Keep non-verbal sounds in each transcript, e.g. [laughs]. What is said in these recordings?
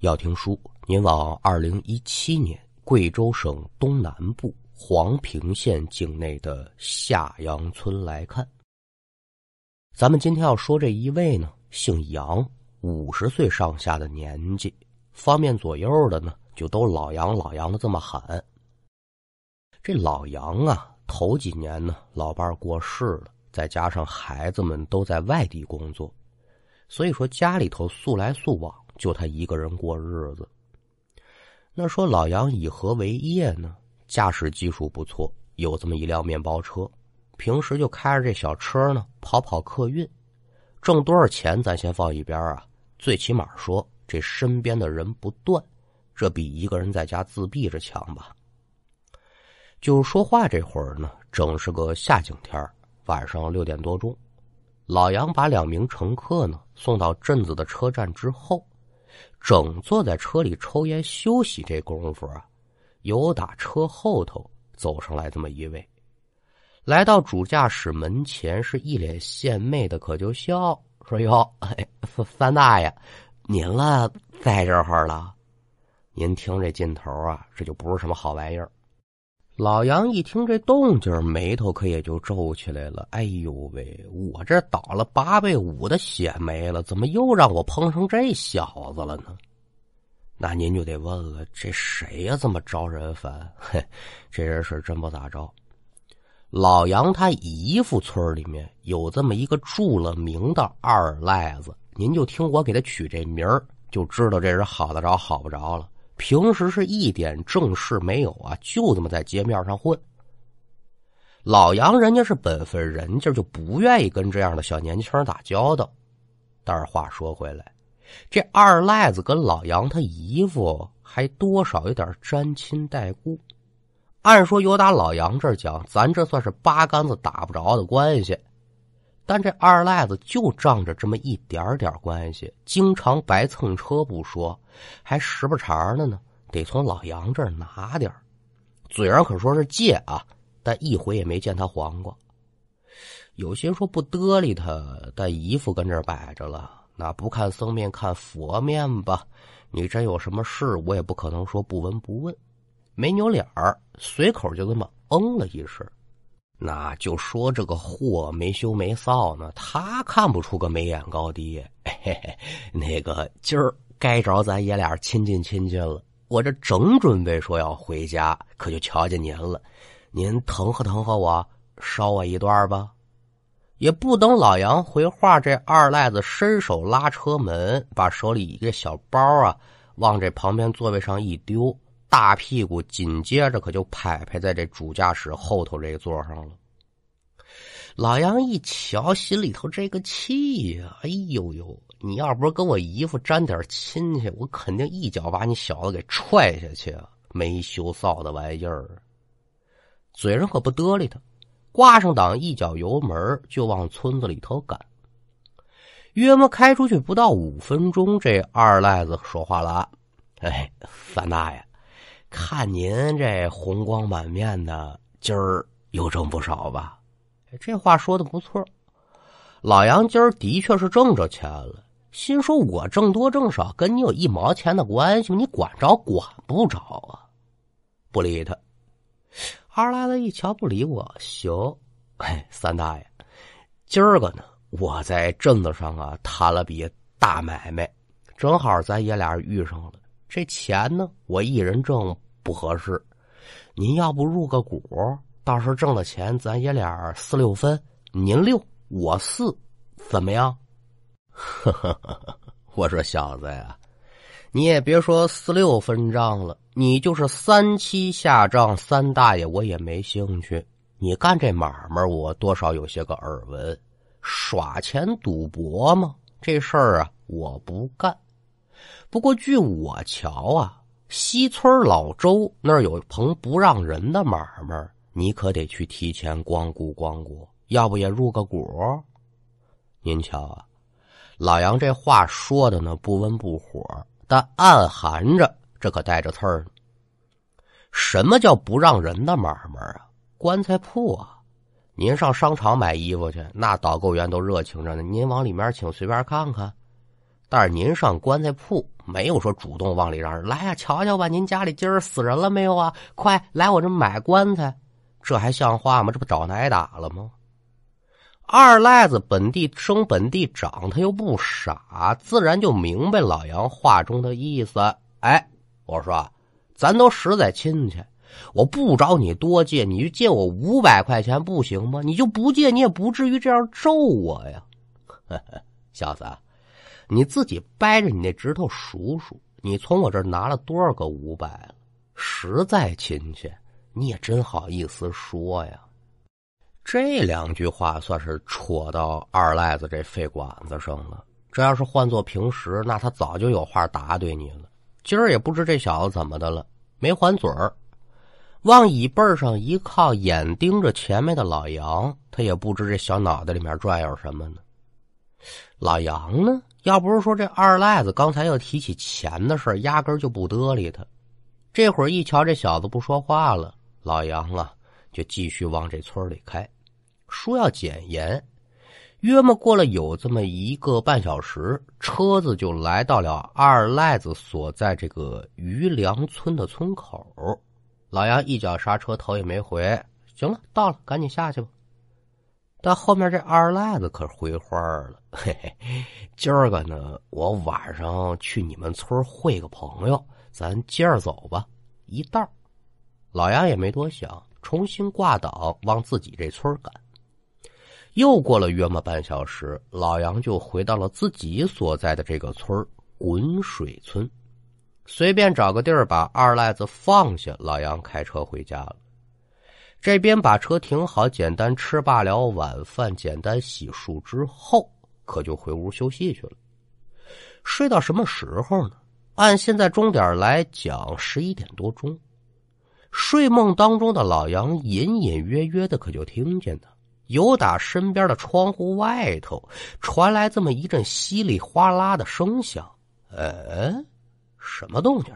要听书，您往二零一七年贵州省东南部黄平县境内的下杨村来看。咱们今天要说这一位呢，姓杨，五十岁上下的年纪，方面左右的呢，就都老杨老杨的这么喊。这老杨啊，头几年呢，老伴过世了，再加上孩子们都在外地工作，所以说家里头速来速往。就他一个人过日子。那说老杨以何为业呢？驾驶技术不错，有这么一辆面包车，平时就开着这小车呢，跑跑客运，挣多少钱咱先放一边啊。最起码说这身边的人不断，这比一个人在家自闭着强吧。就说话这会儿呢，正是个夏景天晚上六点多钟，老杨把两名乘客呢送到镇子的车站之后。正坐在车里抽烟休息这功夫啊，有打车后头走上来这么一位，来到主驾驶门前，是一脸献媚的，可就笑说：“哟，范大爷，您了，在这儿了。您听这劲头啊，这就不是什么好玩意儿。”老杨一听这动静，眉头可也就皱起来了。哎呦喂，我这倒了八倍五的血霉了，怎么又让我碰上这小子了呢？那您就得问了，这谁呀？这么招人烦？[laughs] 嘿，这人是真不咋着。老杨他姨夫村里面有这么一个著了名的二赖子，您就听我给他取这名儿，就知道这人好得着好不着了。平时是一点正事没有啊，就这么在街面上混。老杨人家是本分人家，就不愿意跟这样的小年轻打交道。但是话说回来，这二赖子跟老杨他姨夫还多少有点沾亲带故。按说由打老杨这儿讲，咱这算是八竿子打不着的关系。但这二赖子就仗着这么一点点关系，经常白蹭车不说，还时不常的呢，得从老杨这儿拿点嘴上可说是借啊，但一回也没见他还过。有些说不得理他，但姨夫跟这儿摆着了，那不看僧面看佛面吧？你真有什么事，我也不可能说不闻不问。没扭脸儿，随口就这么嗯了一声。那就说这个货没羞没臊呢，他看不出个眉眼高低。[laughs] 嘿嘿，那个今儿该着咱爷俩亲近亲近了。我这正准备说要回家，可就瞧见您了。您疼和疼和我，捎我一段吧。也不等老杨回话，这二赖子伸手拉车门，把手里一个小包啊往这旁边座位上一丢。大屁股紧接着可就拍拍在这主驾驶后头这个座上了。老杨一瞧，心里头这个气呀！哎呦呦，你要不是跟我姨夫沾点亲戚，我肯定一脚把你小子给踹下去啊！没羞臊的玩意儿，嘴上可不得理他，挂上档，一脚油门就往村子里头赶。约莫开出去不到五分钟，这二赖子说话了：“哎，范大爷。”看您这红光满面的，今儿又挣不少吧？这话说的不错。老杨今儿的确是挣着钱了，心说我挣多挣少跟你有一毛钱的关系吗？你管着管不着啊？不理他。二来子一瞧不理我，行。哎，三大爷，今儿个呢，我在镇子上啊谈了笔大买卖，正好咱爷俩遇上了。这钱呢，我一人挣不合适，您要不入个股，到时候挣了钱，咱爷俩四六分，您六我四，怎么样？呵呵呵我说小子呀，你也别说四六分账了，你就是三七下账，三大爷我也没兴趣。你干这买卖，我多少有些个耳闻，耍钱赌博嘛，这事儿啊，我不干。不过据我瞧啊，西村老周那儿有棚不让人的买卖，你可得去提前光顾光顾，要不也入个股？您瞧啊，老杨这话说的呢不温不火，但暗含着这可带着刺儿。什么叫不让人的买卖啊？棺材铺啊！您上商场买衣服去，那导购员都热情着呢，您往里面请，随便看看。但是您上棺材铺，没有说主动往里让人来呀，瞧瞧吧，您家里今儿死人了没有啊？快来我这买棺材，这还像话吗？这不找挨打了吗？二赖子本地生本地长，他又不傻，自然就明白老杨话中的意思。哎，我说，咱都实在亲戚，我不找你多借，你就借我五百块钱不行吗？你就不借，你也不至于这样咒我呀，小子。你自己掰着你那指头数数，你从我这儿拿了多少个五百了？实在亲戚，你也真好意思说呀！这两句话算是戳到二赖子这肺管子上了。这要是换做平时，那他早就有话答对你了。今儿也不知这小子怎么的了，没还嘴儿，往椅背上一靠，眼盯着前面的老杨，他也不知这小脑袋里面转悠什么呢。老杨呢？要不是说这二赖子刚才又提起钱的事压根就不得理他。这会儿一瞧这小子不说话了，老杨啊就继续往这村里开，说要检盐。约莫过了有这么一个半小时，车子就来到了二赖子所在这个余梁村的村口。老杨一脚刹车，头也没回。行了，到了，赶紧下去吧。但后面这二赖子可回话了，嘿嘿，今儿个呢，我晚上去你们村会个朋友，咱接着走吧。一道，老杨也没多想，重新挂档往自己这村赶。又过了约莫半小时，老杨就回到了自己所在的这个村滚水村，随便找个地儿把二赖子放下，老杨开车回家了。这边把车停好，简单吃罢了晚饭，简单洗漱之后，可就回屋休息去了。睡到什么时候呢？按现在钟点来讲，十一点多钟。睡梦当中的老杨隐隐约约的，可就听见呢，有打身边的窗户外头传来这么一阵稀里哗啦的声响。嗯，什么动静？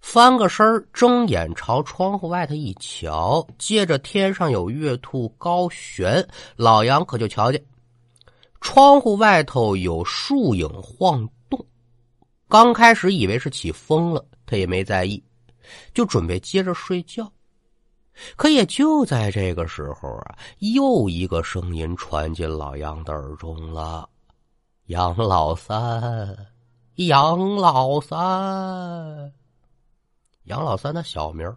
翻个身睁眼朝窗户外头一瞧，接着天上有月兔高悬，老杨可就瞧见窗户外头有树影晃动。刚开始以为是起风了，他也没在意，就准备接着睡觉。可也就在这个时候啊，又一个声音传进老杨的耳中了：“杨老三，杨老三。”杨老三的小名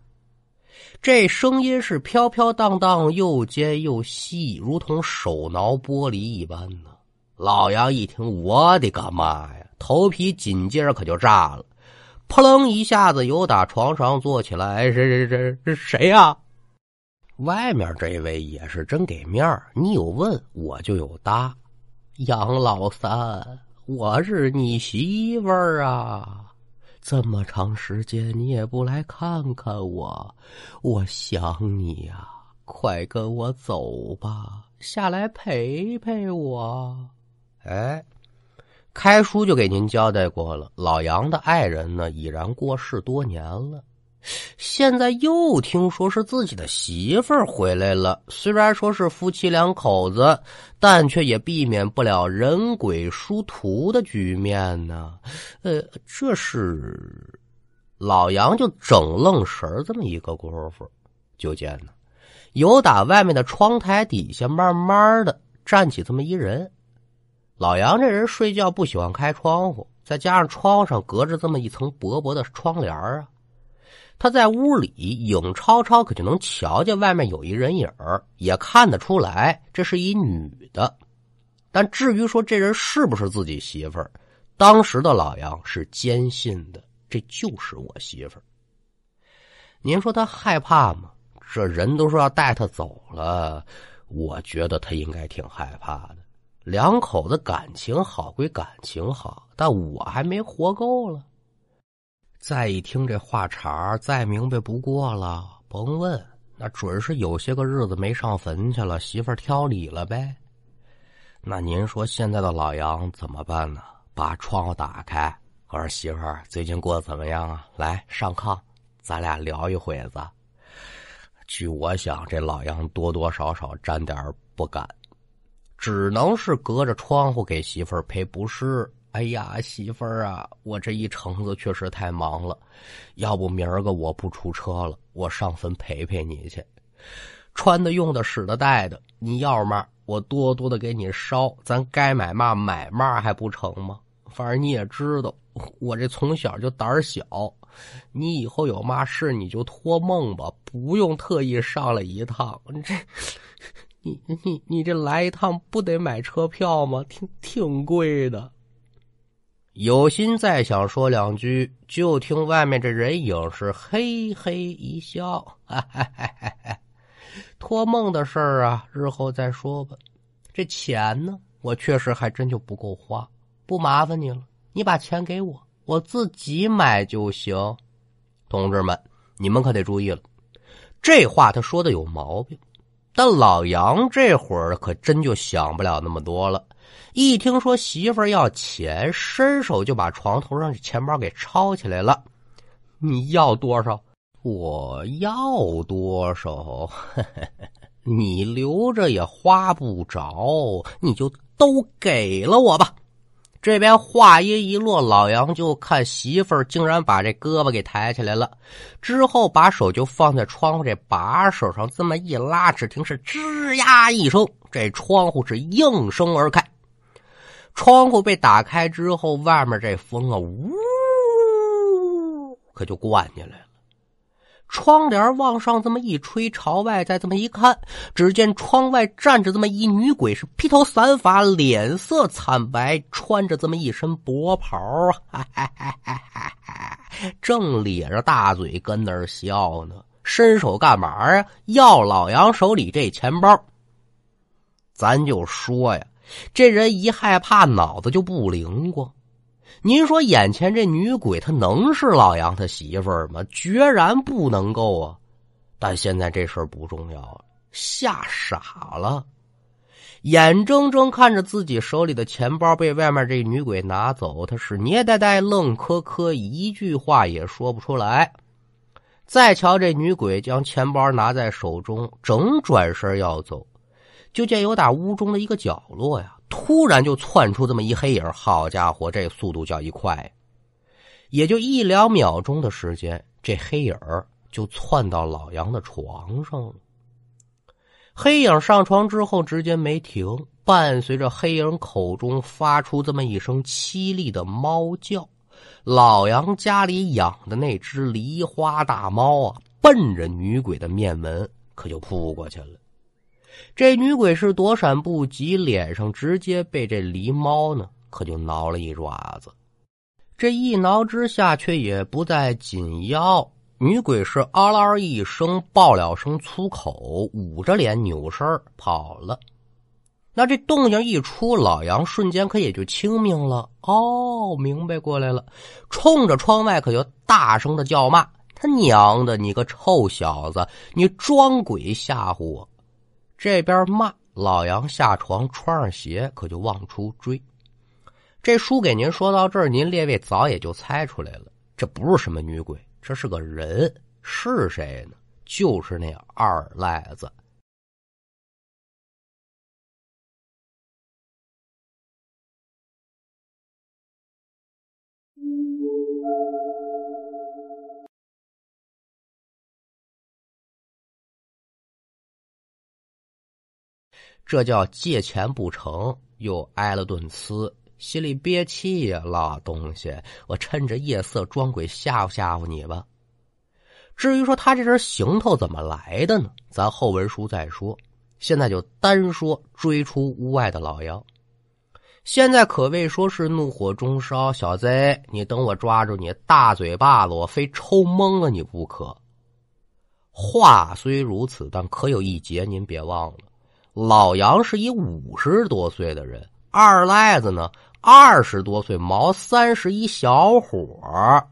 这声音是飘飘荡荡，又尖又细，如同手挠玻璃一般呢。老杨一听，我的个妈呀，头皮紧接着可就炸了，扑棱一下子由打床上坐起来，谁谁谁谁谁呀？外面这位也是真给面儿你有问我就有答。杨老三，我是你媳妇儿啊。这么长时间你也不来看看我，我想你呀！快跟我走吧，下来陪陪我。哎，开叔就给您交代过了，老杨的爱人呢已然过世多年了。现在又听说是自己的媳妇儿回来了，虽然说是夫妻两口子，但却也避免不了人鬼殊途的局面呢。呃，这是老杨就整愣神这么一个功夫，就见呢，有打外面的窗台底下慢慢的站起这么一人。老杨这人睡觉不喜欢开窗户，再加上窗上隔着这么一层薄薄的窗帘啊。他在屋里影超超，可就能瞧见外面有一人影也看得出来这是一女的。但至于说这人是不是自己媳妇儿，当时的老杨是坚信的，这就是我媳妇儿。您说他害怕吗？这人都说要带他走了，我觉得他应该挺害怕的。两口子感情好归感情好，但我还没活够了。再一听这话茬再明白不过了。甭问，那准是有些个日子没上坟去了，媳妇挑理了呗。那您说现在的老杨怎么办呢？把窗户打开，我说媳妇儿最近过得怎么样啊？来上炕，咱俩聊一会子。据我想，这老杨多多少少沾点不敢。只能是隔着窗户给媳妇儿赔不是。哎呀，媳妇儿啊，我这一橙子确实太忙了，要不明儿个我不出车了，我上坟陪陪你去。穿的、用的、使的、带的，你要嘛，我多多的给你烧，咱该买嘛买嘛，还不成吗？反正你也知道，我这从小就胆小，你以后有嘛事你就托梦吧，不用特意上来一趟。你这，你你你这来一趟不得买车票吗？挺挺贵的。有心再想说两句，就听外面这人影是嘿嘿一笑，哈哈哈哈托梦的事儿啊，日后再说吧。这钱呢，我确实还真就不够花，不麻烦你了，你把钱给我，我自己买就行。同志们，你们可得注意了，这话他说的有毛病，但老杨这会儿可真就想不了那么多了。一听说媳妇儿要钱，伸手就把床头上的钱包给抄起来了。你要多少？我要多少？[laughs] 你留着也花不着，你就都给了我吧。这边话音一落，老杨就看媳妇儿竟然把这胳膊给抬起来了，之后把手就放在窗户这把手上，这么一拉，只听是吱呀一声，这窗户是应声而开。窗户被打开之后，外面这风啊，呜，可就灌进来了。窗帘往上这么一吹，朝外再这么一看，只见窗外站着这么一女鬼，是披头散发，脸色惨白，穿着这么一身薄袍啊，正咧着大嘴跟那儿笑呢。伸手干嘛呀？要老杨手里这钱包。咱就说呀。这人一害怕，脑子就不灵光。您说眼前这女鬼，她能是老杨他媳妇儿吗？决然不能够啊！但现在这事儿不重要了，吓傻了，眼睁睁看着自己手里的钱包被外面这女鬼拿走，他是捏呆呆、愣磕磕，一句话也说不出来。再瞧这女鬼将钱包拿在手中，正转身要走。就见有打屋中的一个角落呀，突然就窜出这么一黑影。好家伙，这速度叫一快，也就一两秒钟的时间，这黑影就窜到老杨的床上了。黑影上床之后，直接没停，伴随着黑影口中发出这么一声凄厉的猫叫，老杨家里养的那只梨花大猫啊，奔着女鬼的面门可就扑过去了。这女鬼是躲闪不及，脸上直接被这狸猫呢，可就挠了一爪子。这一挠之下，却也不再紧要。女鬼是嗷啦一声爆了声粗口，捂着脸扭身跑了。那这动静一出，老杨瞬间可也就清明了。哦，明白过来了，冲着窗外可就大声的叫骂：“他娘的，你个臭小子，你装鬼吓唬我！”这边骂老杨下床穿上鞋，可就往出追。这书给您说到这儿，您列位早也就猜出来了，这不是什么女鬼，这是个人，是谁呢？就是那二赖子。这叫借钱不成，又挨了顿呲，心里憋气呀！老东西，我趁着夜色装鬼吓唬吓唬你吧。至于说他这身行头怎么来的呢？咱后文书再说。现在就单说追出屋外的老妖，现在可谓说是怒火中烧。小贼，你等我抓住你大嘴巴子，我非抽懵了你不可。话虽如此，但可有一节，您别忘了。老杨是一五十多岁的人，二赖子呢二十多岁，毛三十一小伙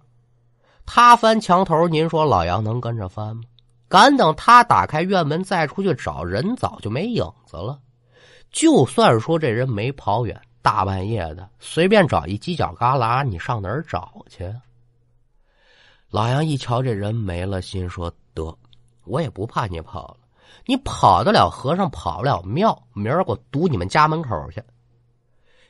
他翻墙头，您说老杨能跟着翻吗？敢等他打开院门再出去找人，早就没影子了。就算说这人没跑远，大半夜的随便找一犄角旮旯，你上哪儿找去？老杨一瞧这人没了，心说得，我也不怕你跑了。你跑得了和尚跑不了庙，明儿我堵你们家门口去。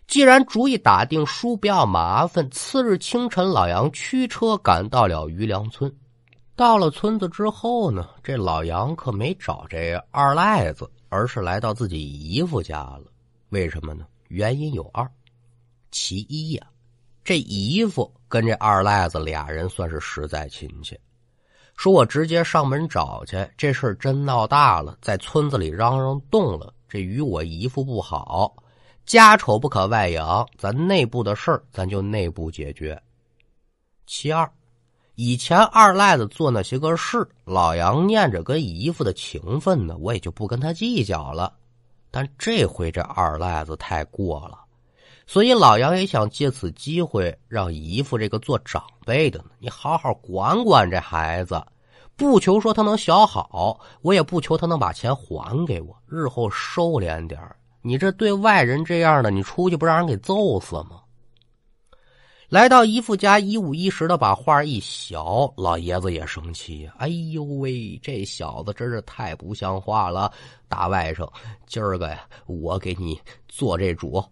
既然主意打定，叔不要麻烦。次日清晨，老杨驱车赶到了余良村。到了村子之后呢，这老杨可没找这二赖子，而是来到自己姨夫家了。为什么呢？原因有二：其一呀，这姨夫跟这二赖子俩人算是实在亲戚。说我直接上门找去，这事儿真闹大了，在村子里嚷嚷动了，这与我姨夫不好，家丑不可外扬，咱内部的事儿咱就内部解决。其二。以前二赖子做那些个事，老杨念着跟姨夫的情分呢，我也就不跟他计较了。但这回这二赖子太过了，所以老杨也想借此机会让姨夫这个做长辈的呢，你好好管管这孩子，不求说他能小好，我也不求他能把钱还给我，日后收敛点你这对外人这样的，你出去不让人给揍死吗？来到姨父家，一五一十的把话一小，老爷子也生气！哎呦喂，这小子真是太不像话了！大外甥，今儿个呀，我给你做这主。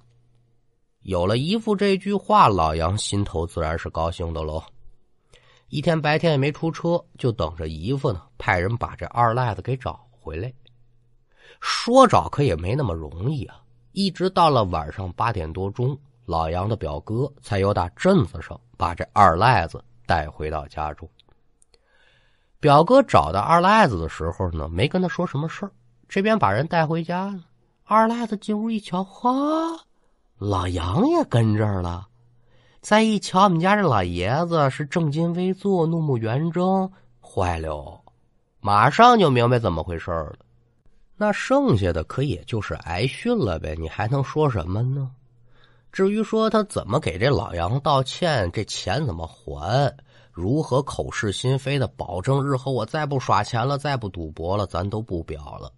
有了姨父这句话，老杨心头自然是高兴的喽。一天白天也没出车，就等着姨父呢，派人把这二赖子给找回来。说找可也没那么容易啊！一直到了晚上八点多钟。老杨的表哥才由打镇子上把这二赖子带回到家中。表哥找到二赖子的时候呢，没跟他说什么事儿，这边把人带回家了。二赖子进屋一瞧，哈，老杨也跟这儿了。再一瞧，我们家这老爷子是正襟危坐，怒目圆睁，坏了，马上就明白怎么回事了。那剩下的可也就是挨训了呗，你还能说什么呢？至于说他怎么给这老杨道歉，这钱怎么还，如何口是心非的保证日后我再不耍钱了，再不赌博了，咱都不表了。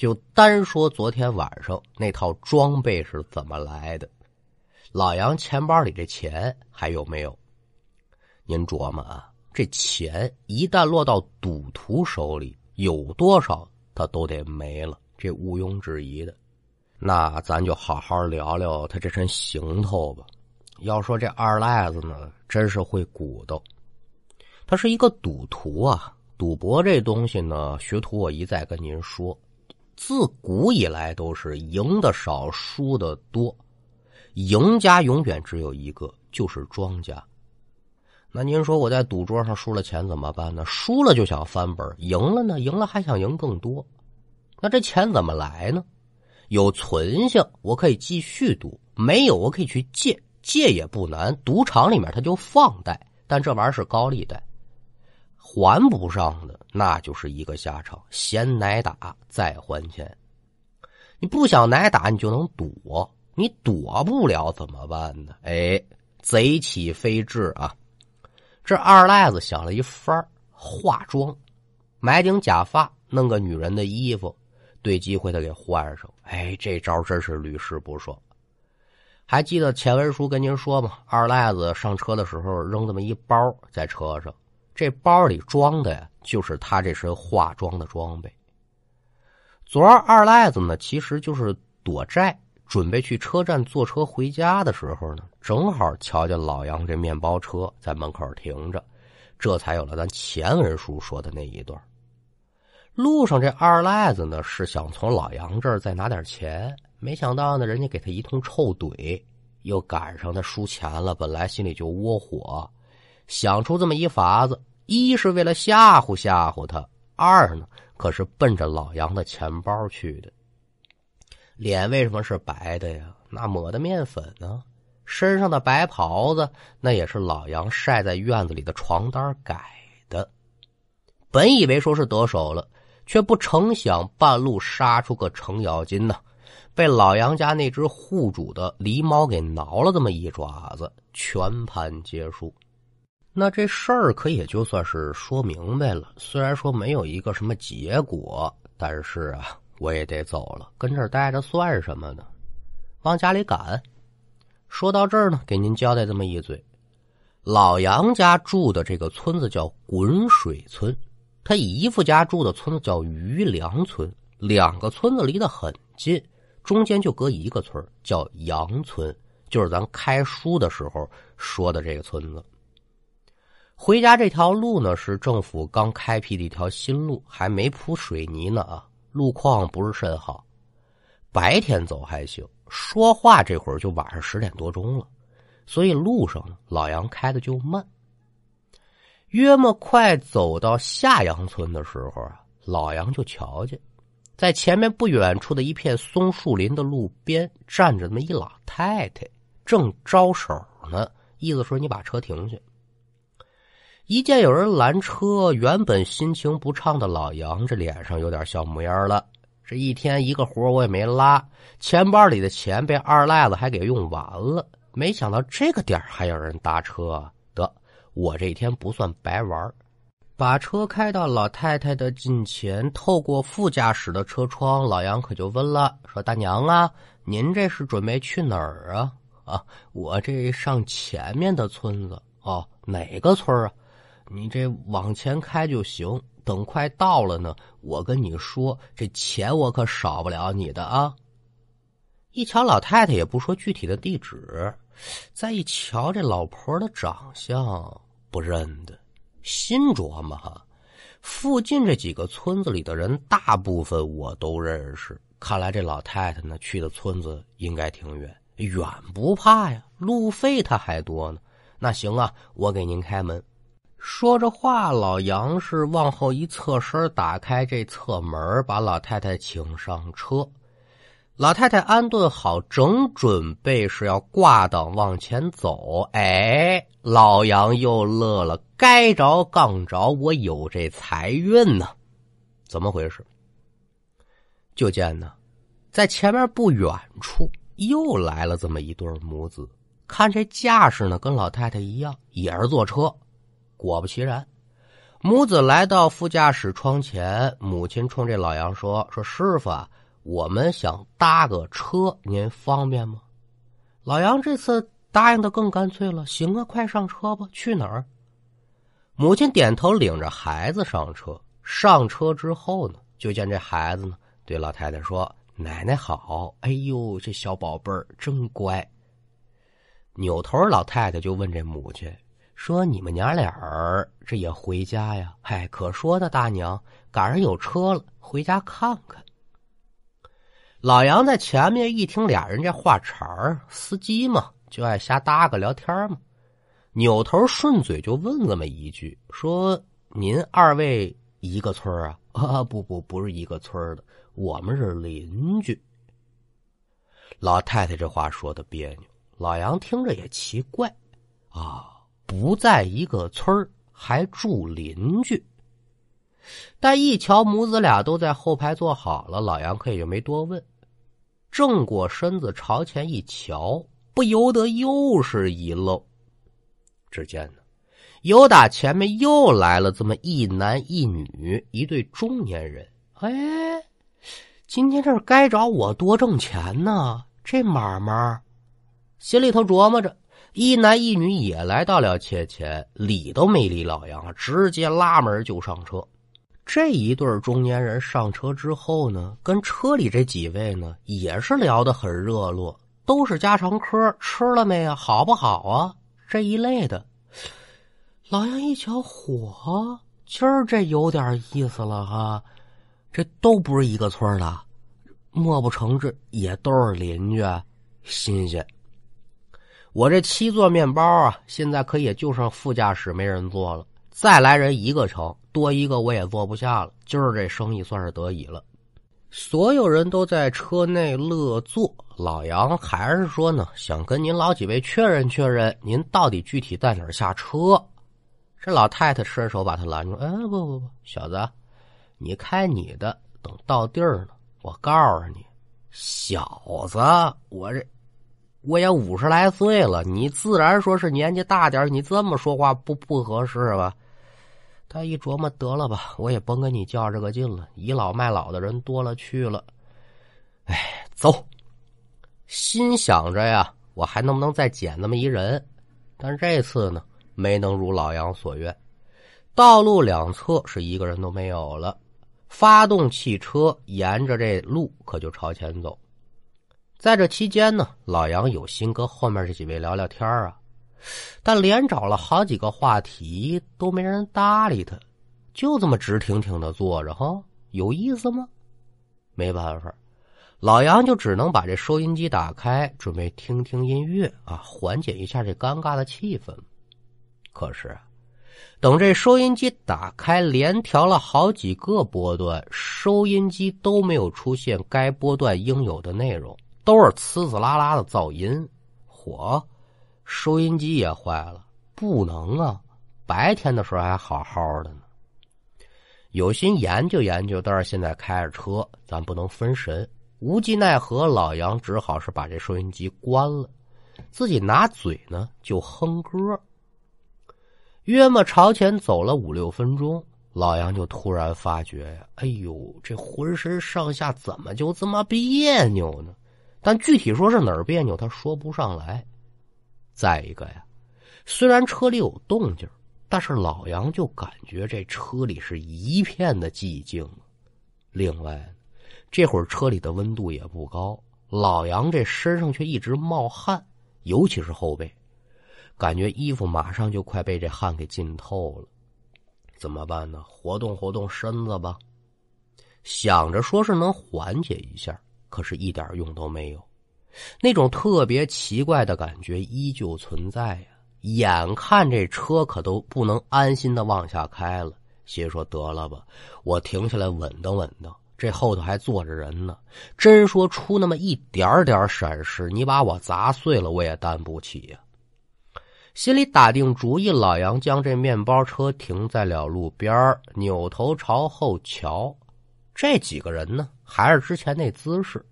就单说昨天晚上那套装备是怎么来的，老杨钱包里这钱还有没有？您琢磨啊，这钱一旦落到赌徒手里，有多少他都得没了，这毋庸置疑的。那咱就好好聊聊他这身行头吧。要说这二赖子呢，真是会鼓捣。他是一个赌徒啊，赌博这东西呢，学徒我一再跟您说，自古以来都是赢的少，输的多，赢家永远只有一个，就是庄家。那您说我在赌桌上输了钱怎么办呢？输了就想翻本，赢了呢，赢了还想赢更多，那这钱怎么来呢？有存性，我可以继续赌；没有，我可以去借，借也不难。赌场里面他就放贷，但这玩意儿是高利贷，还不上的那就是一个下场，先挨打再还钱。你不想挨打，你就能躲，你躲不了怎么办呢？哎，贼起飞智啊！这二赖子想了一番化妆，买顶假发，弄个女人的衣服。对机会他给换上，哎，这招真是屡试不爽。还记得前文书跟您说吗？二赖子上车的时候扔这么一包在车上，这包里装的呀，就是他这身化妆的装备。昨儿二赖子呢，其实就是躲债，准备去车站坐车回家的时候呢，正好瞧见老杨这面包车在门口停着，这才有了咱前文书说的那一段。路上这二赖子呢是想从老杨这儿再拿点钱，没想到呢人家给他一通臭怼，又赶上他输钱了，本来心里就窝火，想出这么一法子，一是为了吓唬吓唬他，二呢可是奔着老杨的钱包去的。脸为什么是白的呀？那抹的面粉呢？身上的白袍子那也是老杨晒在院子里的床单改的。本以为说是得手了。却不成想，半路杀出个程咬金呢，被老杨家那只护主的狸猫给挠了这么一爪子，全盘皆输。那这事儿可也就算是说明白了。虽然说没有一个什么结果，但是啊，我也得走了，跟这儿待着算什么呢？往家里赶。说到这儿呢，给您交代这么一嘴：老杨家住的这个村子叫滚水村。他姨父家住的村子叫余梁村，两个村子离得很近，中间就隔一个村叫杨村，就是咱开书的时候说的这个村子。回家这条路呢，是政府刚开辟的一条新路，还没铺水泥呢啊，路况不是甚好。白天走还行，说话这会儿就晚上十点多钟了，所以路上呢，老杨开的就慢。约么快走到下杨村的时候啊，老杨就瞧见，在前面不远处的一片松树林的路边站着那么一老太太，正招手呢，意思说你把车停下。一见有人拦车，原本心情不畅的老杨这脸上有点小模样了。这一天一个活我也没拉，钱包里的钱被二赖子还给用完了。没想到这个点还有人搭车，得我这一天不算白玩。把车开到老太太的近前，透过副驾驶的车窗，老杨可就问了：“说大娘啊，您这是准备去哪儿啊？啊，我这上前面的村子哦，哪个村啊？”你这往前开就行，等快到了呢，我跟你说，这钱我可少不了你的啊！一瞧老太太也不说具体的地址，再一瞧这老婆的长相不认得，心琢磨哈，附近这几个村子里的人大部分我都认识，看来这老太太呢去的村子应该挺远，远不怕呀，路费她还多呢。那行啊，我给您开门。说着话，老杨是往后一侧身，打开这侧门，把老太太请上车。老太太安顿好，正准备是要挂档往前走。哎，老杨又乐了，该着杠着，我有这财运呢。怎么回事？就见呢，在前面不远处又来了这么一对母子，看这架势呢，跟老太太一样，也是坐车。果不其然，母子来到副驾驶窗前，母亲冲这老杨说：“说师傅啊，我们想搭个车，您方便吗？”老杨这次答应的更干脆了：“行啊，快上车吧，去哪儿？”母亲点头，领着孩子上车。上车之后呢，就见这孩子呢对老太太说：“奶奶好，哎呦，这小宝贝儿真乖。”扭头，老太太就问这母亲。说你们娘俩儿这也回家呀？嗨，可说的，大娘赶上有车了，回家看看。老杨在前面一听俩人这话茬儿，司机嘛就爱瞎搭个聊天嘛，扭头顺嘴就问这么一句：“说您二位一个村啊？啊，不不，不是一个村的，我们是邻居。”老太太这话说的别扭，老杨听着也奇怪啊。不在一个村还住邻居。但一瞧母子俩都在后排坐好了，老杨可也就没多问，正过身子朝前一瞧，不由得又是一愣。只见呢，有打前面又来了这么一男一女，一对中年人。哎，今天这是该找我多挣钱呢？这买卖，心里头琢磨着。一男一女也来到了切前，理都没理老杨，直接拉门就上车。这一对中年人上车之后呢，跟车里这几位呢也是聊得很热络，都是家常嗑，吃了没啊？好不好啊？这一类的。老杨一瞧，嚯，今儿这有点意思了哈，这都不是一个村的，莫不成这也都是邻居？新鲜。我这七座面包啊，现在可也就剩副驾驶没人坐了。再来人一个成，多一个我也坐不下了。今儿这生意算是得以了。所有人都在车内乐坐。老杨还是说呢，想跟您老几位确认确认，您到底具体在哪儿下车？这老太太伸手把他拦住：“哎，不不不，小子，你开你的，等到地儿呢，我告诉你，小子，我这……”我也五十来岁了，你自然说是年纪大点你这么说话不不合适吧？他一琢磨，得了吧，我也甭跟你较这个劲了。倚老卖老的人多了去了，哎，走。心想着呀，我还能不能再捡那么一人？但这次呢，没能如老杨所愿。道路两侧是一个人都没有了，发动汽车，沿着这路可就朝前走。在这期间呢，老杨有心跟后面这几位聊聊天啊，但连找了好几个话题都没人搭理他，就这么直挺挺的坐着，哈，有意思吗？没办法，老杨就只能把这收音机打开，准备听听音乐啊，缓解一下这尴尬的气氛。可是，等这收音机打开，连调了好几个波段，收音机都没有出现该波段应有的内容。都是呲呲啦啦的噪音，火，收音机也坏了，不能啊！白天的时候还好好的呢。有心研究研究，但是现在开着车，咱不能分神。无计奈何，老杨只好是把这收音机关了，自己拿嘴呢就哼歌。约么朝前走了五六分钟，老杨就突然发觉呀，哎呦，这浑身上下怎么就这么别扭呢？但具体说是哪儿别扭，他说不上来。再一个呀，虽然车里有动静，但是老杨就感觉这车里是一片的寂静。另外，这会儿车里的温度也不高，老杨这身上却一直冒汗，尤其是后背，感觉衣服马上就快被这汗给浸透了。怎么办呢？活动活动身子吧，想着说是能缓解一下。可是，一点用都没有，那种特别奇怪的感觉依旧存在呀。眼看这车可都不能安心的往下开了，心说得了吧，我停下来稳当稳当。这后头还坐着人呢，真说出那么一点点闪失，你把我砸碎了，我也担不起呀。心里打定主意，老杨将这面包车停在了路边扭头朝后瞧。这几个人呢，还是之前那姿势。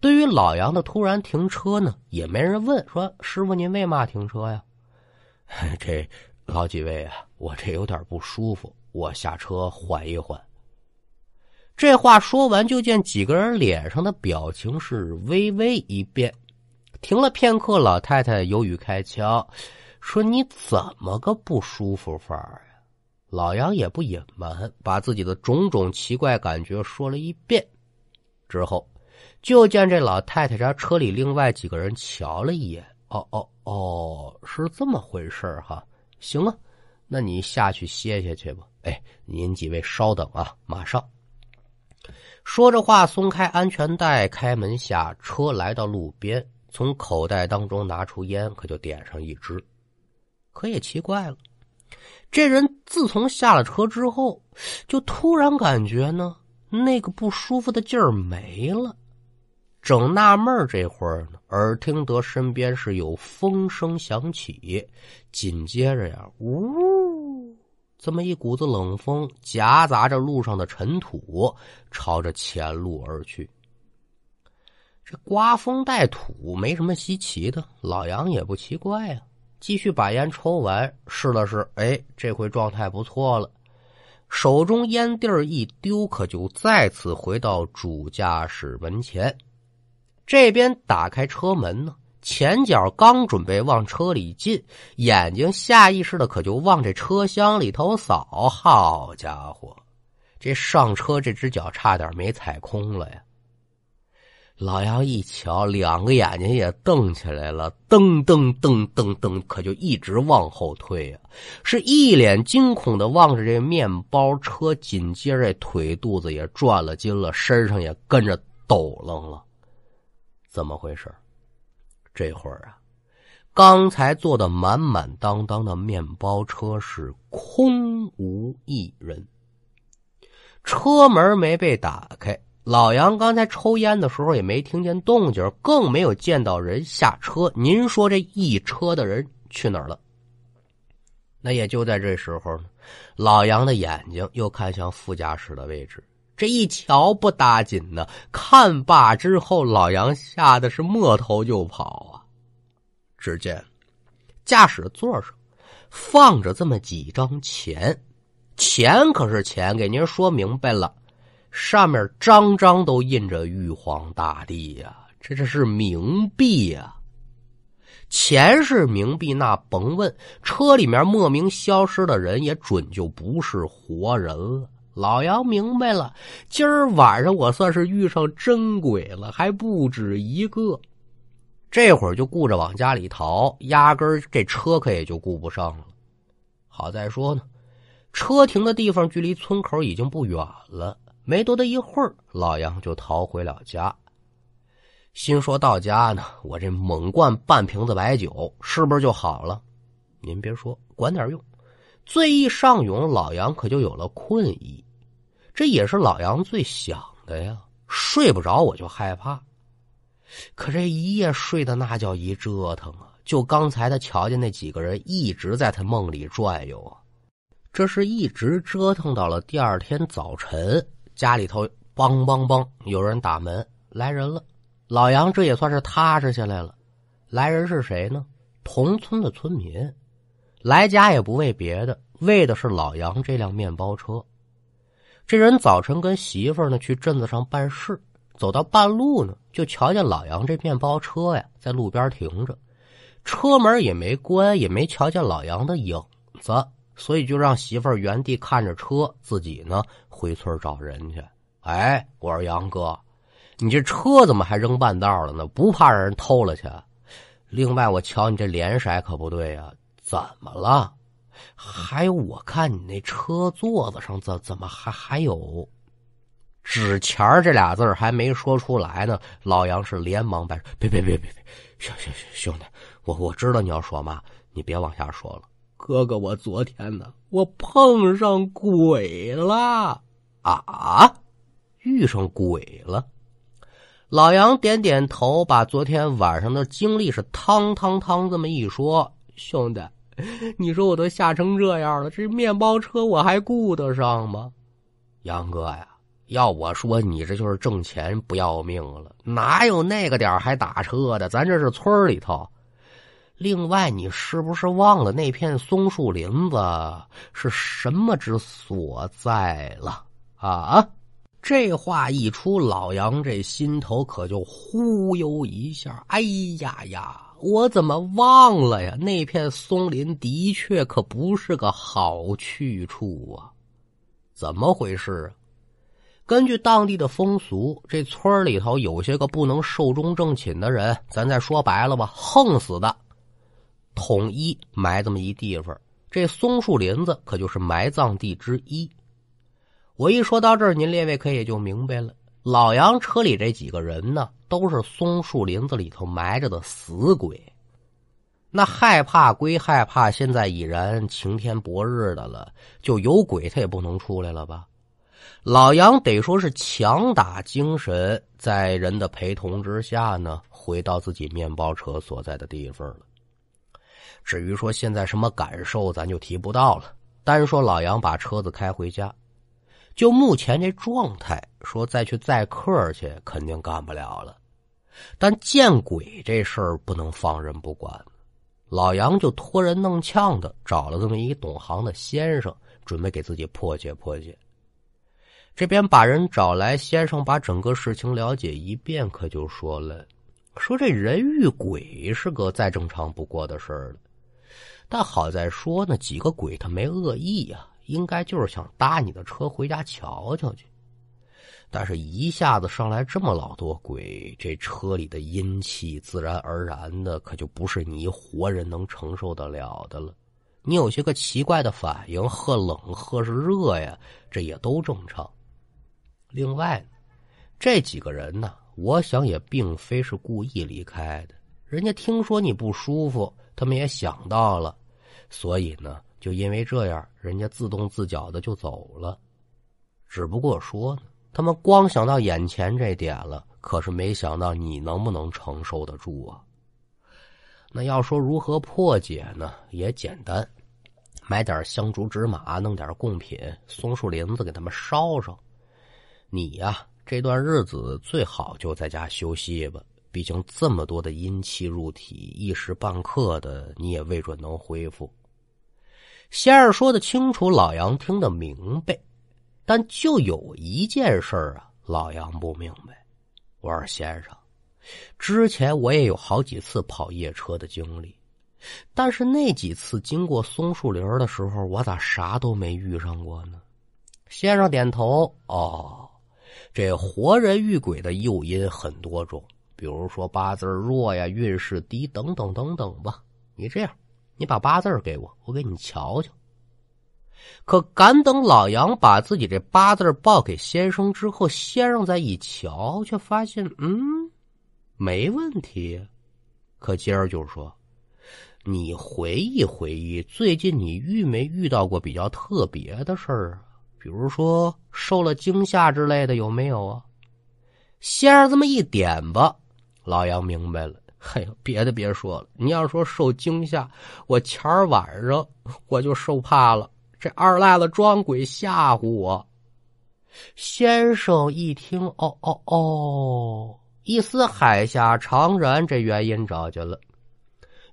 对于老杨的突然停车呢，也没人问说：“师傅，您为嘛停车呀？” [laughs] 这老几位啊，我这有点不舒服，我下车缓一缓。这话说完，就见几个人脸上的表情是微微一变。停了片刻，老太太犹豫开腔说：“你怎么个不舒服法呀？”老杨也不隐瞒，把自己的种种奇怪感觉说了一遍。之后，就见这老太太家车里另外几个人瞧了一眼，哦哦哦，是这么回事哈。行啊，那你下去歇歇去吧。哎，您几位稍等啊，马上。说着话，松开安全带，开门下车，来到路边，从口袋当中拿出烟，可就点上一支。可也奇怪了。这人自从下了车之后，就突然感觉呢，那个不舒服的劲儿没了。正纳闷这会儿呢，耳听得身边是有风声响起，紧接着呀，呜，这么一股子冷风夹杂着路上的尘土，朝着前路而去。这刮风带土没什么稀奇的，老杨也不奇怪呀。继续把烟抽完，试了试，哎，这回状态不错了。手中烟蒂儿一丢，可就再次回到主驾驶门前。这边打开车门呢，前脚刚准备往车里进，眼睛下意识的可就往这车厢里头扫。好家伙，这上车这只脚差点没踩空了呀！老杨一瞧，两个眼睛也瞪起来了，噔噔噔噔噔，可就一直往后退啊！是一脸惊恐的望着这面包车，紧接着腿肚子也转了筋了，身上也跟着抖楞了。怎么回事？这会儿啊，刚才坐的满满当当的面包车是空无一人，车门没被打开。老杨刚才抽烟的时候也没听见动静，更没有见到人下车。您说这一车的人去哪儿了？那也就在这时候，老杨的眼睛又看向副驾驶的位置，这一瞧不打紧呢。看罢之后，老杨吓得是摸头就跑啊！只见驾驶座上放着这么几张钱，钱可是钱，给您说明白了。上面张张都印着玉皇大帝呀，这这是冥币呀。钱是冥币，那甭问。车里面莫名消失的人，也准就不是活人了。老杨明白了，今儿晚上我算是遇上真鬼了，还不止一个。这会儿就顾着往家里逃，压根儿这车可也就顾不上了。好在说呢，车停的地方距离村口已经不远了。没多大一会儿，老杨就逃回了家。心说到家呢，我这猛灌半瓶子白酒，是不是就好了？您别说，管点用。醉意上涌，老杨可就有了困意。这也是老杨最想的呀。睡不着，我就害怕。可这一夜睡的那叫一折腾啊！就刚才他瞧见那几个人一直在他梦里转悠啊，这是一直折腾到了第二天早晨，家里头梆梆梆有人打门，来人了。老杨这也算是踏实下来了。来人是谁呢？同村的村民，来家也不为别的，为的是老杨这辆面包车。这人早晨跟媳妇呢去镇子上办事。走到半路呢，就瞧见老杨这面包车呀，在路边停着，车门也没关，也没瞧见老杨的影子，所以就让媳妇儿原地看着车，自己呢回村找人去。哎，我说杨哥，你这车怎么还扔半道了呢？不怕让人偷了去？另外，我瞧你这脸色可不对呀，怎么了？还有，我看你那车座子上怎怎么还还有？纸钱这俩字还没说出来呢，老杨是连忙摆手：“别别别别别，行行行，兄弟，我我知道你要说嘛，你别往下说了。哥哥，我昨天呢，我碰上鬼了啊！遇上鬼了。”老杨点点头，把昨天晚上的经历是汤汤汤这么一说：“兄弟，你说我都吓成这样了，这面包车我还顾得上吗？杨哥呀！”要我说，你这就是挣钱不要命了，哪有那个点还打车的？咱这是村里头。另外，你是不是忘了那片松树林子是什么之所在了？啊！这话一出，老杨这心头可就忽悠一下。哎呀呀，我怎么忘了呀？那片松林的确可不是个好去处啊！怎么回事啊？根据当地的风俗，这村里头有些个不能寿终正寝的人，咱再说白了吧，横死的，统一埋这么一地方。这松树林子可就是埋葬地之一。我一说到这儿，您列位可也就明白了。老杨车里这几个人呢，都是松树林子里头埋着的死鬼。那害怕归害怕，现在已然晴天博日的了，就有鬼他也不能出来了吧？老杨得说是强打精神，在人的陪同之下呢，回到自己面包车所在的地方了。至于说现在什么感受，咱就提不到了。单说老杨把车子开回家，就目前这状态，说再去载客去，肯定干不了了。但见鬼这事儿不能放任不管，老杨就托人弄呛的找了这么一懂行的先生，准备给自己破解破解。这边把人找来，先生把整个事情了解一遍，可就说了：“说这人遇鬼是个再正常不过的事儿了，但好在说呢，几个鬼他没恶意呀，应该就是想搭你的车回家瞧瞧去。但是，一下子上来这么老多鬼，这车里的阴气自然而然的可就不是你一活人能承受得了的了。你有些个奇怪的反应，或冷或是热呀，这也都正常。”另外，这几个人呢，我想也并非是故意离开的。人家听说你不舒服，他们也想到了，所以呢，就因为这样，人家自动自觉的就走了。只不过说呢，他们光想到眼前这点了，可是没想到你能不能承受得住啊？那要说如何破解呢？也简单，买点香烛纸马，弄点贡品，松树林子给他们烧烧。你呀，这段日子最好就在家休息吧。毕竟这么多的阴气入体，一时半刻的你也未准能恢复。仙儿说的清楚，老杨听得明白，但就有一件事啊，老杨不明白。我说先生，之前我也有好几次跑夜车的经历，但是那几次经过松树林的时候，我咋啥都没遇上过呢？先生点头，哦，这活人遇鬼的诱因很多种，比如说八字弱呀、运势低等等等等吧。你这样，你把八字给我，我给你瞧瞧。可敢等老杨把自己这八字报给先生之后，先生再一瞧，却发现，嗯，没问题。可今儿就说，你回忆回忆，最近你遇没遇到过比较特别的事儿啊？比如说受了惊吓之类的，有没有啊？先生这么一点吧，老杨明白了。哎呦，别的别说了，你要说受惊吓，我前儿晚上我就受怕了。这二赖子装鬼吓唬我，先生一听，哦哦哦，一丝海下常然，这原因找见了。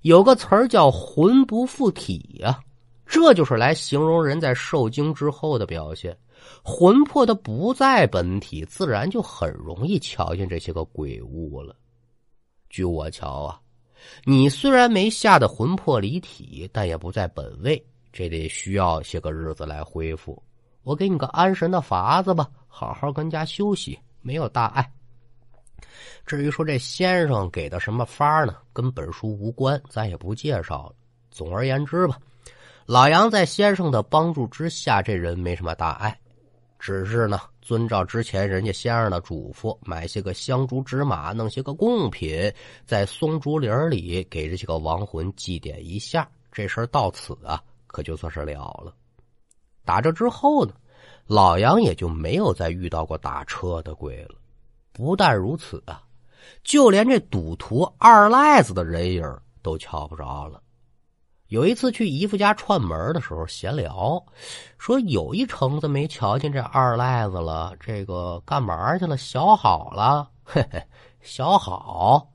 有个词儿叫“魂不附体”呀，这就是来形容人在受惊之后的表现。魂魄的不在本体，自然就很容易瞧见这些个鬼物了。据我瞧啊，你虽然没吓得魂魄离体，但也不在本位。这得需要些个日子来恢复，我给你个安神的法子吧，好好跟家休息，没有大碍。至于说这先生给的什么法呢，跟本书无关，咱也不介绍了。总而言之吧，老杨在先生的帮助之下，这人没什么大碍，只是呢，遵照之前人家先生的嘱咐，买些个香烛纸马，弄些个贡品，在松竹林里给这些个亡魂祭奠一下。这事儿到此啊。可就算是了了。打这之后呢，老杨也就没有再遇到过打车的鬼了。不但如此啊，就连这赌徒二赖子的人影都瞧不着了。有一次去姨夫家串门的时候闲聊，说有一橙子没瞧见这二赖子了，这个干嘛去了？小好了，嘿嘿，小好。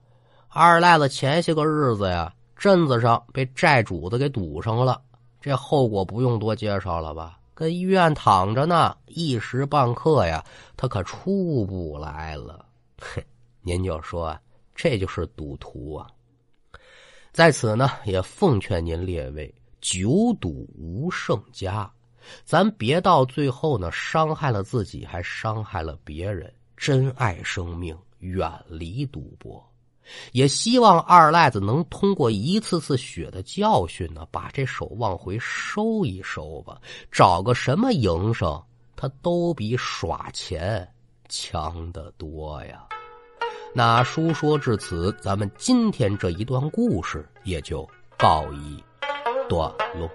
二赖子前些个日子呀，镇子上被债主子给堵上了。这后果不用多介绍了吧？跟医院躺着呢，一时半刻呀，他可出不来了。嘿，[laughs] 您就说，这就是赌徒啊！在此呢，也奉劝您列位，久赌无胜家，咱别到最后呢，伤害了自己，还伤害了别人。珍爱生命，远离赌博。也希望二赖子能通过一次次血的教训呢，把这手往回收一收吧。找个什么营生，他都比耍钱强得多呀。那书说至此，咱们今天这一段故事也就告一段落。